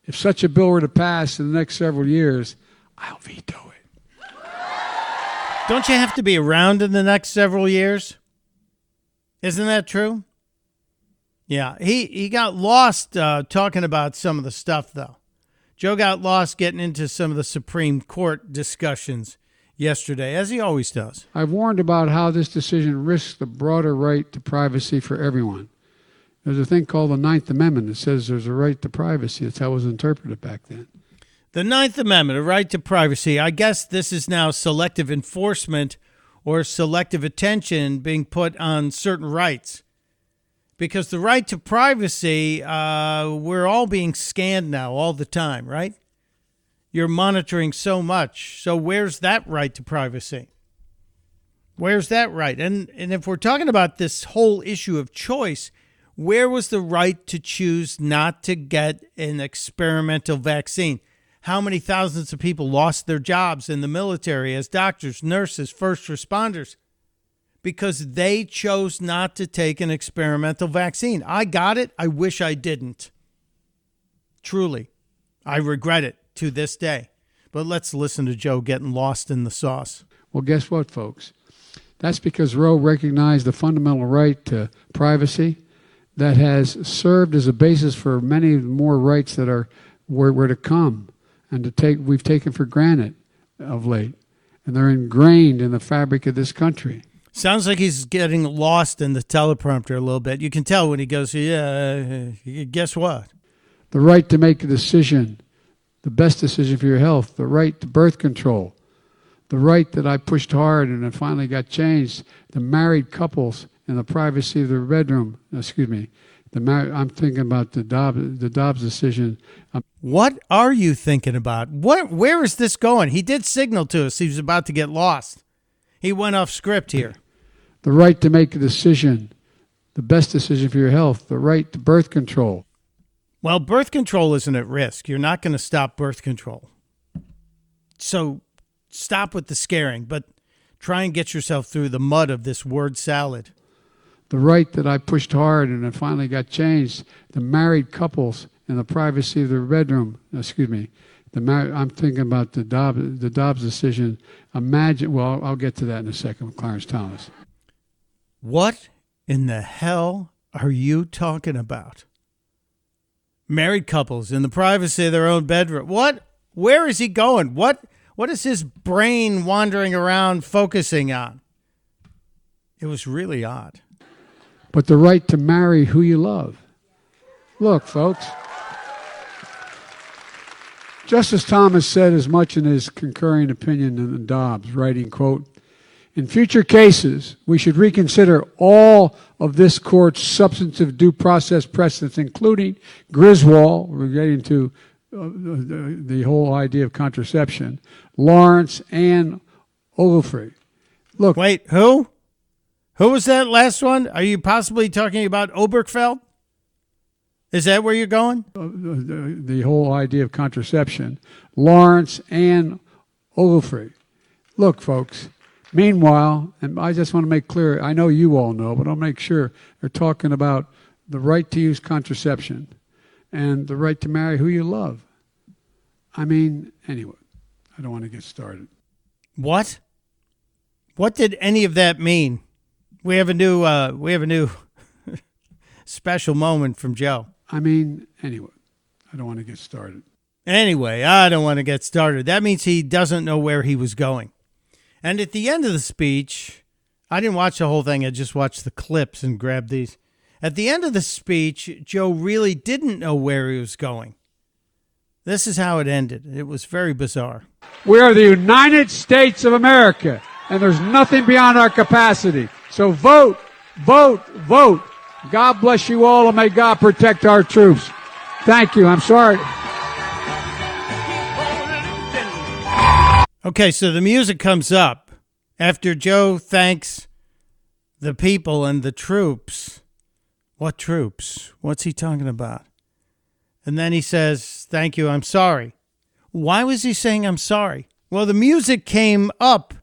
If such a bill were to pass in the next several years, I'll veto it. Don't you have to be around in the next several years? Isn't that true? Yeah, he, he got lost uh, talking about some of the stuff, though. Joe got lost getting into some of the Supreme Court discussions yesterday, as he always does. I've warned about how this decision risks the broader right to privacy for everyone. There's a thing called the Ninth Amendment that says there's a right to privacy. That's how it was interpreted back then. The Ninth Amendment, a right to privacy. I guess this is now selective enforcement or selective attention being put on certain rights. Because the right to privacy, uh, we're all being scanned now all the time, right? You're monitoring so much. So where's that right to privacy? Where's that right? And and if we're talking about this whole issue of choice, where was the right to choose not to get an experimental vaccine? How many thousands of people lost their jobs in the military as doctors, nurses, first responders because they chose not to take an experimental vaccine? I got it. I wish I didn't. Truly, I regret it to this day. But let's listen to Joe getting lost in the sauce. Well, guess what, folks? That's because Roe recognized the fundamental right to privacy that has served as a basis for many more rights that are were, were to come and to take we've taken for granted of late. And they're ingrained in the fabric of this country. Sounds like he's getting lost in the teleprompter a little bit. You can tell when he goes, "Yeah, uh, guess what?" The right to make a decision, the best decision for your health, the right to birth control, the right that I pushed hard and it finally got changed, the married couples in the privacy of their bedroom. Excuse me. The mar- I'm thinking about the Dobbs, the Dobbs decision. Um, what are you thinking about? What? Where is this going? He did signal to us he was about to get lost. He went off script here. The right to make a decision, the best decision for your health, the right to birth control. Well, birth control isn't at risk. You're not going to stop birth control. So stop with the scaring, but try and get yourself through the mud of this word salad the right that I pushed hard and it finally got changed. The married couples in the privacy of their bedroom. Excuse me. The mar- I'm thinking about the Dobbs, the Dobbs decision. Imagine. Well, I'll, I'll get to that in a second with Clarence Thomas. What in the hell are you talking about? Married couples in the privacy of their own bedroom. What? Where is he going? What? What is his brain wandering around focusing on? It was really odd but the right to marry who you love. Look, folks. Justice Thomas said as much in his concurring opinion in Dobbs, writing, quote, in future cases, we should reconsider all of this court's substantive due process precedents, including Griswold, we're getting to uh, the, the, whole idea of contraception, Lawrence, and Oglesby. Look. Wait, who? Who was that last one? Are you possibly talking about Obergefell? Is that where you're going? Uh, the, the, whole idea of contraception. Lawrence and Oglesby. Look, folks. Meanwhile, and I just want to make clear, I know you all know, but I'll make sure they're talking about the right to use contraception and the right to marry who you love. I mean, anyway, I don't want to get started. What? What did any of that mean? We have a new uh, we have a new special moment from Joe. I mean, anyway, I don't want to get started. Anyway, I don't want to get started. That means he doesn't know where he was going. And at the end of the speech, I didn't watch the whole thing. I just watched the clips and grabbed these. At the end of the speech, Joe really didn't know where he was going. This is how it ended. It was very bizarre. We are the United States of America, and there's nothing beyond our capacity. So vote, vote, vote. God bless you all and may God protect our troops. Thank you. I'm sorry. Okay, so the music comes up after Joe thanks the people and the troops. What troops? What's he talking about? And then he says, Thank you, I'm sorry. Why was he saying I'm sorry? Well, the music came up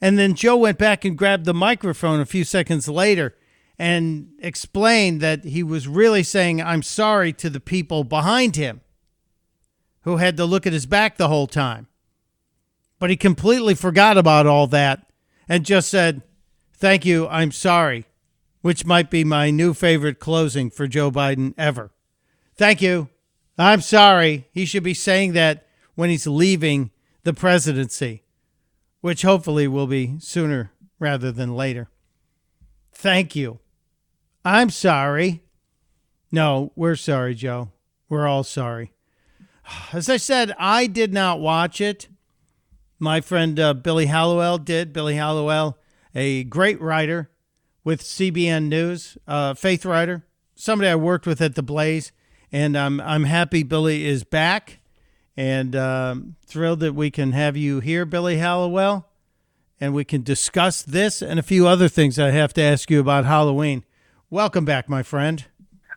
And then Joe went back and grabbed the microphone a few seconds later and explained that he was really saying, I'm sorry to the people behind him who had to look at his back the whole time. But he completely forgot about all that and just said, Thank you, I'm sorry, which might be my new favorite closing for Joe Biden ever. Thank you, I'm sorry. He should be saying that when he's leaving the presidency, which hopefully will be sooner rather than later. Thank you. I'm sorry. No, we're sorry, Joe. We're all sorry. As I said, I did not watch it. My friend uh, Billy Hallowell did. Billy Hallowell, a great writer with CBN News, uh, faith writer, somebody I worked with at the Blaze, and I'm I'm happy Billy is back, and um, thrilled that we can have you here, Billy Hallowell, and we can discuss this and a few other things I have to ask you about Halloween. Welcome back, my friend.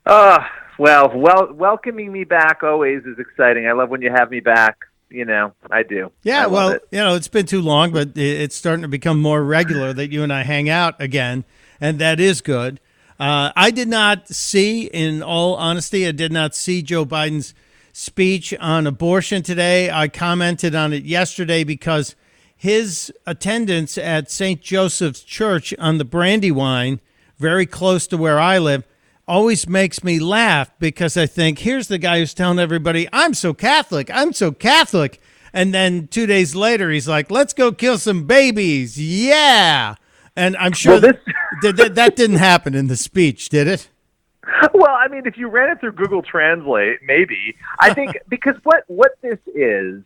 Uh, well, well, welcoming me back always is exciting. I love when you have me back. You know, I do. Yeah, I well, you know, it's been too long, but it's starting to become more regular that you and I hang out again, and that is good. Uh, I did not see, in all honesty, I did not see Joe Biden's speech on abortion today. I commented on it yesterday because his attendance at St. Joseph's Church on the Brandywine, very close to where I live, always makes me laugh because I think here's the guy who's telling everybody, I'm so Catholic, I'm so Catholic. And then two days later, he's like, let's go kill some babies. Yeah. And I'm sure Well, this- that, that, that didn't happen in the speech, did it? well, I mean, if you ran it through Google Translate, maybe. I think because what what this is,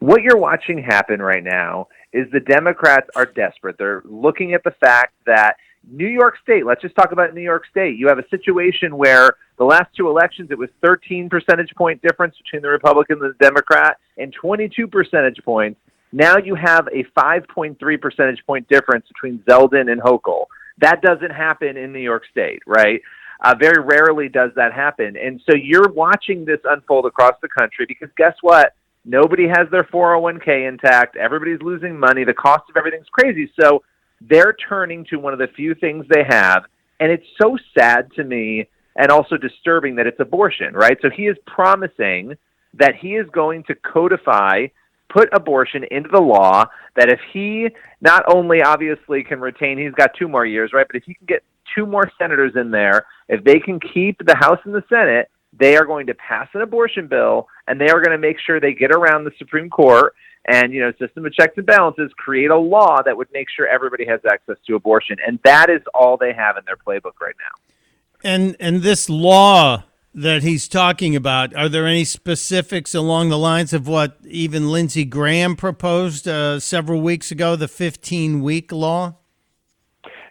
what you're watching happen right now is the Democrats are desperate. They're looking at the fact that New York State, let's just talk about New York State. You have a situation where the last two elections it was 13 percentage point difference between the Republican and the Democrat and 22 percentage points. Now you have a 5.3 percentage point difference between Zeldin and Hochul. That doesn't happen in New York State, right? Uh, very rarely does that happen. And so you're watching this unfold across the country because guess what? Nobody has their 401k intact. Everybody's losing money. The cost of everything's crazy. So they're turning to one of the few things they have. And it's so sad to me and also disturbing that it's abortion, right? So he is promising that he is going to codify, put abortion into the law, that if he not only obviously can retain, he's got two more years, right? But if he can get two more senators in there, if they can keep the House and the Senate, they are going to pass an abortion bill and they are going to make sure they get around the Supreme Court and you know system of checks and balances create a law that would make sure everybody has access to abortion and that is all they have in their playbook right now And and this law that he's talking about, are there any specifics along the lines of what even Lindsey Graham proposed uh, several weeks ago, the 15 week law?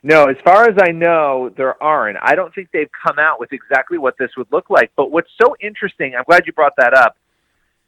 No, as far as I know, there aren't. I don't think they've come out with exactly what this would look like. But what's so interesting, I'm glad you brought that up.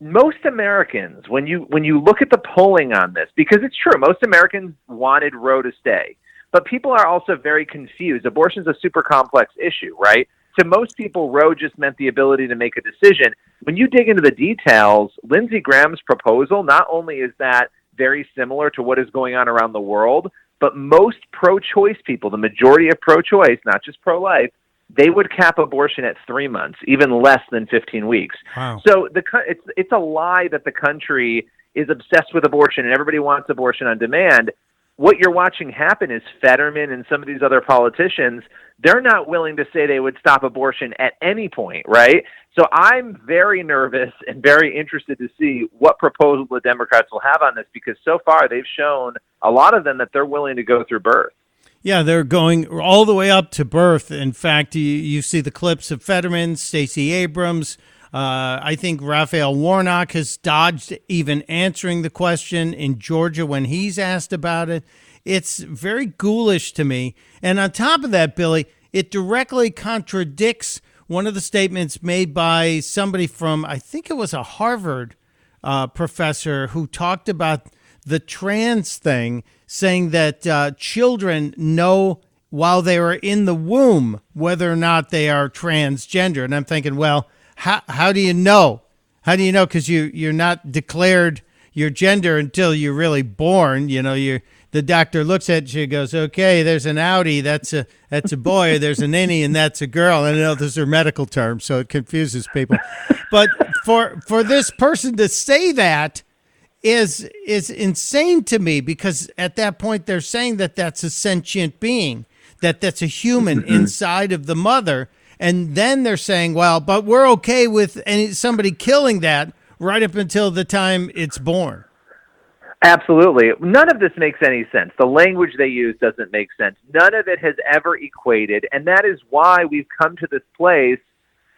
Most Americans, when you when you look at the polling on this, because it's true, most Americans wanted Roe to stay. But people are also very confused. Abortion is a super complex issue, right? To most people, Roe just meant the ability to make a decision. When you dig into the details, Lindsey Graham's proposal not only is that very similar to what is going on around the world, but most pro-choice people, the majority of pro-choice, not just pro-life, they would cap abortion at three months, even less than 15 weeks. Wow. So the it's it's a lie that the country is obsessed with abortion and everybody wants abortion on demand. What you're watching happen is Fetterman and some of these other politicians, they're not willing to say they would stop abortion at any point, right? So I'm very nervous and very interested to see what proposal the Democrats will have on this because so far they've shown a lot of them that they're willing to go through birth. Yeah, they're going all the way up to birth. In fact, you, you see the clips of Fetterman, Stacey Abrams. Uh, I think Raphael Warnock has dodged even answering the question in Georgia when he's asked about it. It's very ghoulish to me. And on top of that, Billy, it directly contradicts one of the statements made by somebody from, I think it was a Harvard uh, professor who talked about the trans thing, saying that uh, children know while they are in the womb whether or not they are transgender. And I'm thinking, well, how how do you know? How do you know? Because you you're not declared your gender until you're really born. You know, you the doctor looks at you and goes, "Okay, there's an outie, that's a that's a boy. There's an innie, and that's a girl." And I know those are medical terms, so it confuses people. But for for this person to say that is is insane to me because at that point they're saying that that's a sentient being, that that's a human mm-hmm. inside of the mother, and then they're saying, "Well, but we're okay with any somebody killing that right up until the time it's born." Absolutely. None of this makes any sense. The language they use doesn't make sense. None of it has ever equated, and that is why we've come to this place.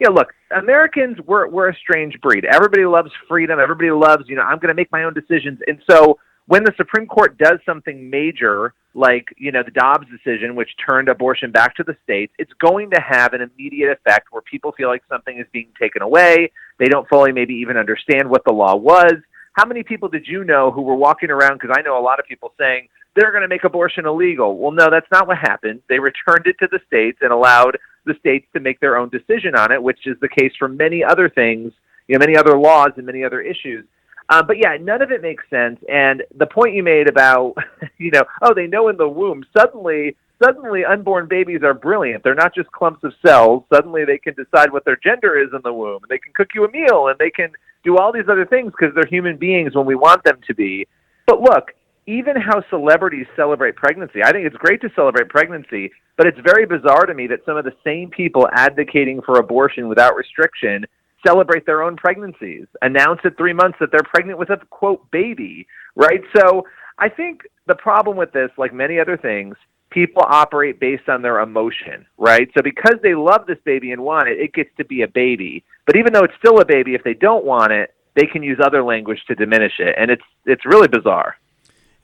Yeah, look, Americans, we're we're a strange breed. Everybody loves freedom. Everybody loves, you know, I'm going to make my own decisions. And so when the Supreme Court does something major, like you know the Dobbs decision, which turned abortion back to the states, it's going to have an immediate effect where people feel like something is being taken away. They don't fully maybe even understand what the law was. How many people did you know who were walking around? Because I know a lot of people saying they're going to make abortion illegal. Well, no, that's not what happened. They returned it to the states and allowed the states to make their own decision on it, which is the case for many other things, you know, many other laws and many other issues. Uh, but yeah, none of it makes sense. And the point you made about, you know, oh, they know in the womb. Suddenly, suddenly, unborn babies are brilliant. They're not just clumps of cells. Suddenly, they can decide what their gender is in the womb. And they can cook you a meal, and they can do all these other things because they're human beings when we want them to be. But look, even how celebrities celebrate pregnancy, I think it's great to celebrate pregnancy, but it's very bizarre to me that some of the same people advocating for abortion without restriction celebrate their own pregnancies, announce at three months that they're pregnant with a quote baby, right? So I think the problem with this, like many other things, people operate based on their emotion, right? So because they love this baby and want it, it gets to be a baby. But even though it's still a baby, if they don't want it, they can use other language to diminish it, and it's it's really bizarre.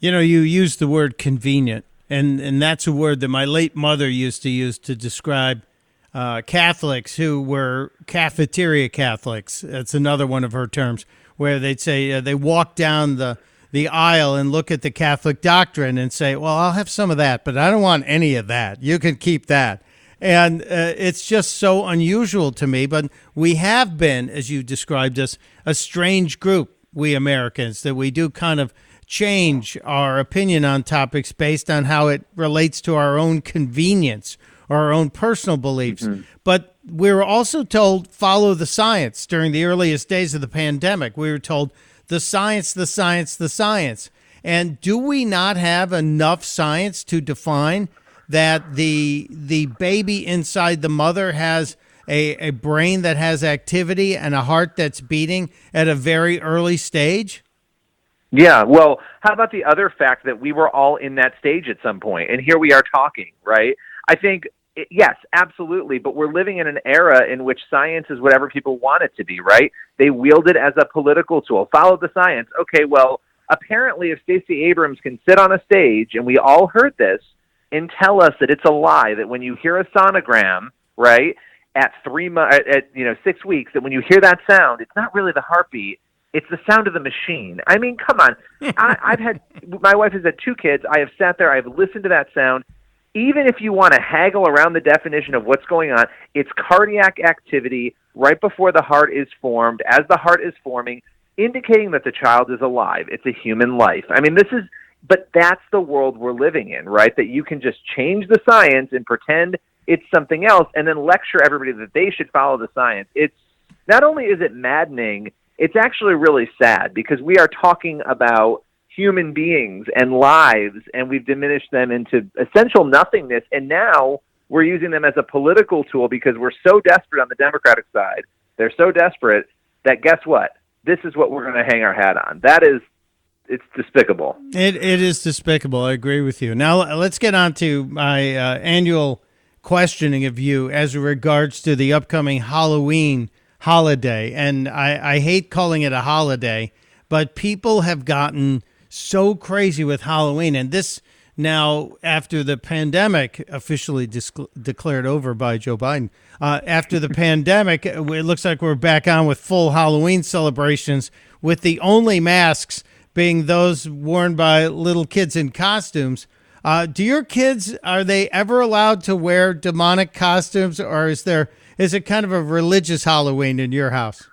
You know, you use the word convenient, and and that's a word that my late mother used to use to describe uh, Catholics who were cafeteria Catholics. That's another one of her terms, where they'd say uh, they walk down the the aisle and look at the Catholic doctrine and say, "Well, I'll have some of that, but I don't want any of that. You can keep that." And uh, it's just so unusual to me. But we have been, as you described us, a strange group, we Americans, that we do kind of change our opinion on topics based on how it relates to our own convenience or our own personal beliefs. Mm-hmm. But we were also told follow the science during the earliest days of the pandemic. We were told the science, the science, the science. And do we not have enough science to define that the the baby inside the mother has a, a brain that has activity and a heart that's beating at a very early stage? Yeah, well, how about the other fact that we were all in that stage at some point, and here we are talking, right? I think yes, absolutely, but we're living in an era in which science is whatever people want it to be, right? They wield it as a political tool. Follow the science. Okay, well, apparently, if Stacey Abrams can sit on a stage, and we all heard this, and tell us that it's a lie that when you hear a sonogram, right, at three mo- at, at you know six weeks, that when you hear that sound, it's not really the heartbeat it's the sound of the machine. I mean, come on. I, I've had my wife has had two kids. I have sat there. I have listened to that sound. Even if you want to haggle around the definition of what's going on, it's cardiac activity right before the heart is formed, as the heart is forming, indicating that the child is alive. It's a human life. I mean, this is, but that's the world we're living in, right? That you can just change the science and pretend it's something else, and then lecture everybody that they should follow the science. It's not only is it maddening it's actually really sad because we are talking about human beings and lives and we've diminished them into essential nothingness and now we're using them as a political tool because we're so desperate on the democratic side they're so desperate that guess what this is what we're going to hang our hat on that is it's despicable It it is despicable. I agree with you. Now let's get on to my uh, annual questioning of you as regards to the upcoming Halloween holiday. And I, I hate calling it a holiday, but people have gotten so crazy with Halloween, and this now after the pandemic officially discl- declared over by Joe Biden. Uh, after the pandemic, it looks like we're back on with full Halloween celebrations, with the only masks being those worn by little kids in costumes. Uh, do your kids are they ever allowed to wear demonic costumes, or is there is it kind of a religious Halloween in your house?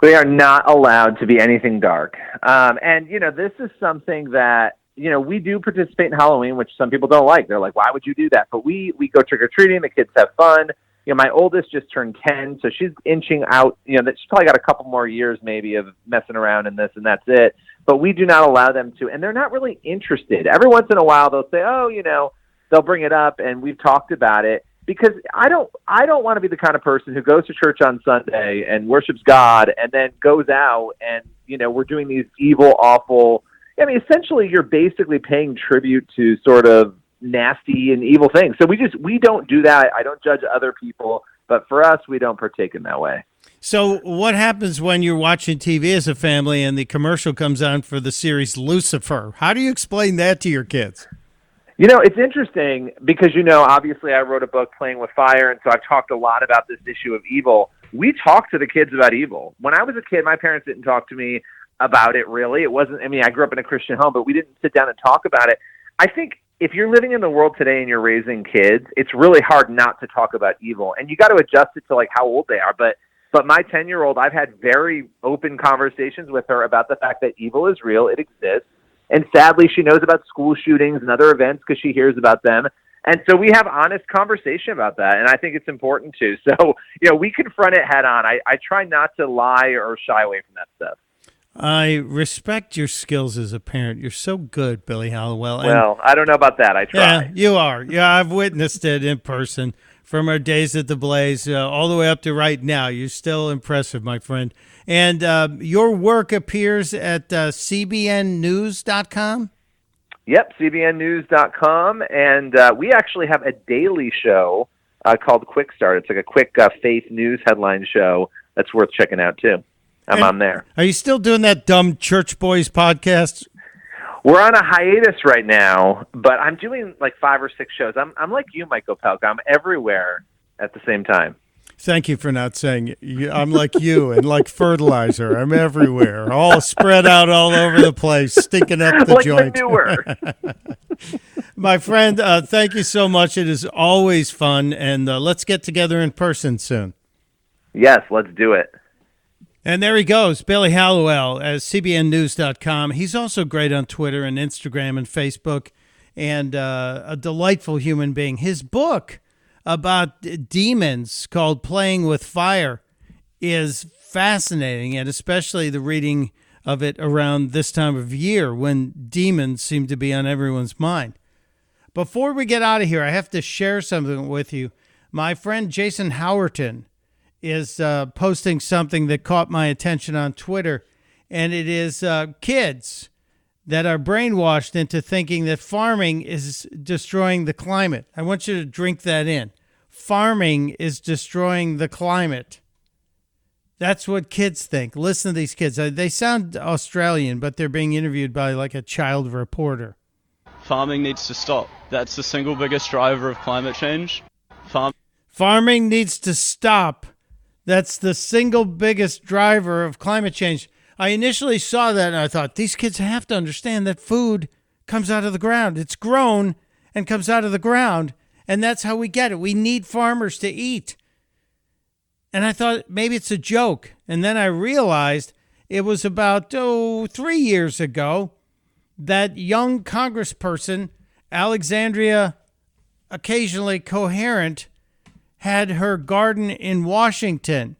They are not allowed to be anything dark. Um, and you know, this is something that you know we do participate in Halloween, which some people don't like. They're like, "Why would you do that?" But we we go trick or treating. The kids have fun. You know, my oldest just turned ten, so she's inching out. You know, that she's probably got a couple more years maybe of messing around in this, and that's it. But we do not allow them to, and they're not really interested. Every once in a while, they'll say, "Oh, you know," they'll bring it up, and we've talked about it because I don't I don't want to be the kind of person who goes to church on Sunday and worships God and then goes out and you know we're doing these evil awful I mean essentially you're basically paying tribute to sort of nasty and evil things. So we just we don't do that. I don't judge other people, but for us we don't partake in that way. So, what happens when you're watching TV as a family and the commercial comes on for the series Lucifer? How do you explain that to your kids? You know, it's interesting because you know, obviously, I wrote a book, Playing with Fire, and so I've talked a lot about this issue of evil. We talk to the kids about evil. When I was a kid, my parents didn't talk to me about it really. It wasn't. I mean, I grew up in a Christian home, but we didn't sit down and talk about it. I think if you're living in the world today and you're raising kids, it's really hard not to talk about evil, and you got to adjust it to like how old they are. But but my 10 year old, I've had very open conversations with her about the fact that evil is real, it exists and sadly, she knows about school shootings and other events because she hears about them. And so we have honest conversation about that, and I think it's important too. So you know, we confront it head on. I, I try not to lie or shy away from that stuff. I respect your skills as a parent. You're so good, Billy Hallowell. And well, I don't know about that. I try. Yeah, you are. Yeah, I've witnessed it in person from our days at the Blaze uh, all the way up to right now. You're still impressive, my friend. And uh, your work appears at uh, cbnnews.com? Yep, cbnnews.com. And uh, we actually have a daily show uh, called Quick Start. It's like a quick uh, faith news headline show that's worth checking out, too. I'm and on there. Are you still doing that dumb Church Boys podcast? We're on a hiatus right now, but I'm doing like five or six shows. I'm I'm like you, Michael Pelka. I'm everywhere at the same time. Thank you for not saying it. I'm like you and like fertilizer. I'm everywhere, all spread out all over the place, stinking up the like joint. The My friend, uh, thank you so much. It is always fun, and uh, let's get together in person soon. Yes, let's do it. And there he goes, Billy Hallowell at CBNNews.com. He's also great on Twitter and Instagram and Facebook, and uh, a delightful human being. His book about demons called Playing with Fire is fascinating, and especially the reading of it around this time of year when demons seem to be on everyone's mind. Before we get out of here, I have to share something with you. My friend Jason Howerton is uh, posting something that caught my attention on Twitter, and it is uh, kids that are brainwashed into thinking that farming is destroying the climate. I want you to drink that in. Farming is destroying the climate. That's what kids think. Listen to these kids. Uh, They sound Australian, but they're being interviewed by like a child reporter. Farming needs to stop. That's the single biggest driver of climate change. Farm- Farming needs to stop. That's the single biggest driver of climate change. I initially saw that and I thought these kids have to understand that food comes out of the ground. It's grown and comes out of the ground, and that's how we get it. We need farmers to eat. And I thought maybe it's a joke. And then I realized it was about oh, three years ago that young congressperson, Alexandria, occasionally coherent, had her garden in Washington.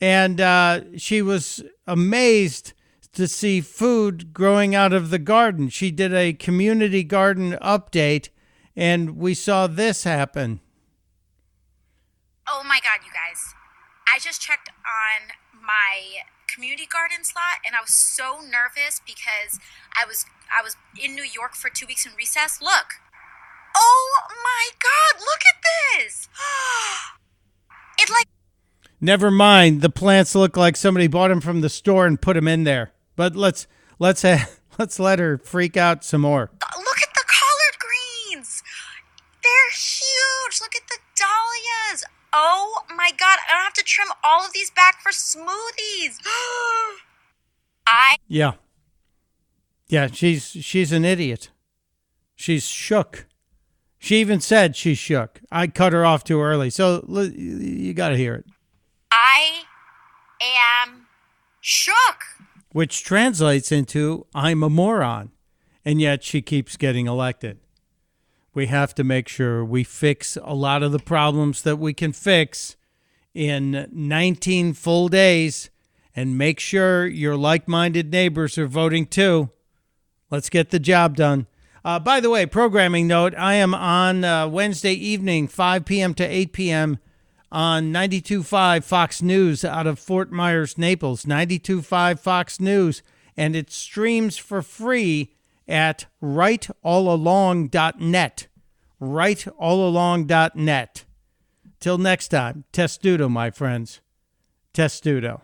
And uh, she was amazed to see food growing out of the garden. She did a community garden update, and we saw this happen. Oh my god, you guys. I just checked on my community garden slot and I was so nervous because I was I was in New York for 2 weeks in recess. Look. Oh my god, look at this. it like Never mind, the plants look like somebody bought them from the store and put them in there. But let's let's uh, let's let her freak out some more. look at the collard greens. They're huge. Look at the dahlias. Oh my god, I don't have to trim all of these back for smoothies. I Yeah. Yeah, she's she's an idiot. She's shook. She even said she's shook. I cut her off too early. So you got to hear it. I am Shook. which translates into I'm a moron. And yet she keeps getting elected. We have to make sure we fix a lot of the problems that we can fix in 19 full days and make sure your like minded neighbors are voting too. Let's get the job done. Uh, by the way, programming note I am on uh, Wednesday evening, 5 p.m. to 8 p.m. on 92.5 Fox News out of Fort Myers, Naples. 92.5 Fox News. And it streams for free at rightallalong.net. Rightallalong.net. Till next time, testudo, my friends. Testudo.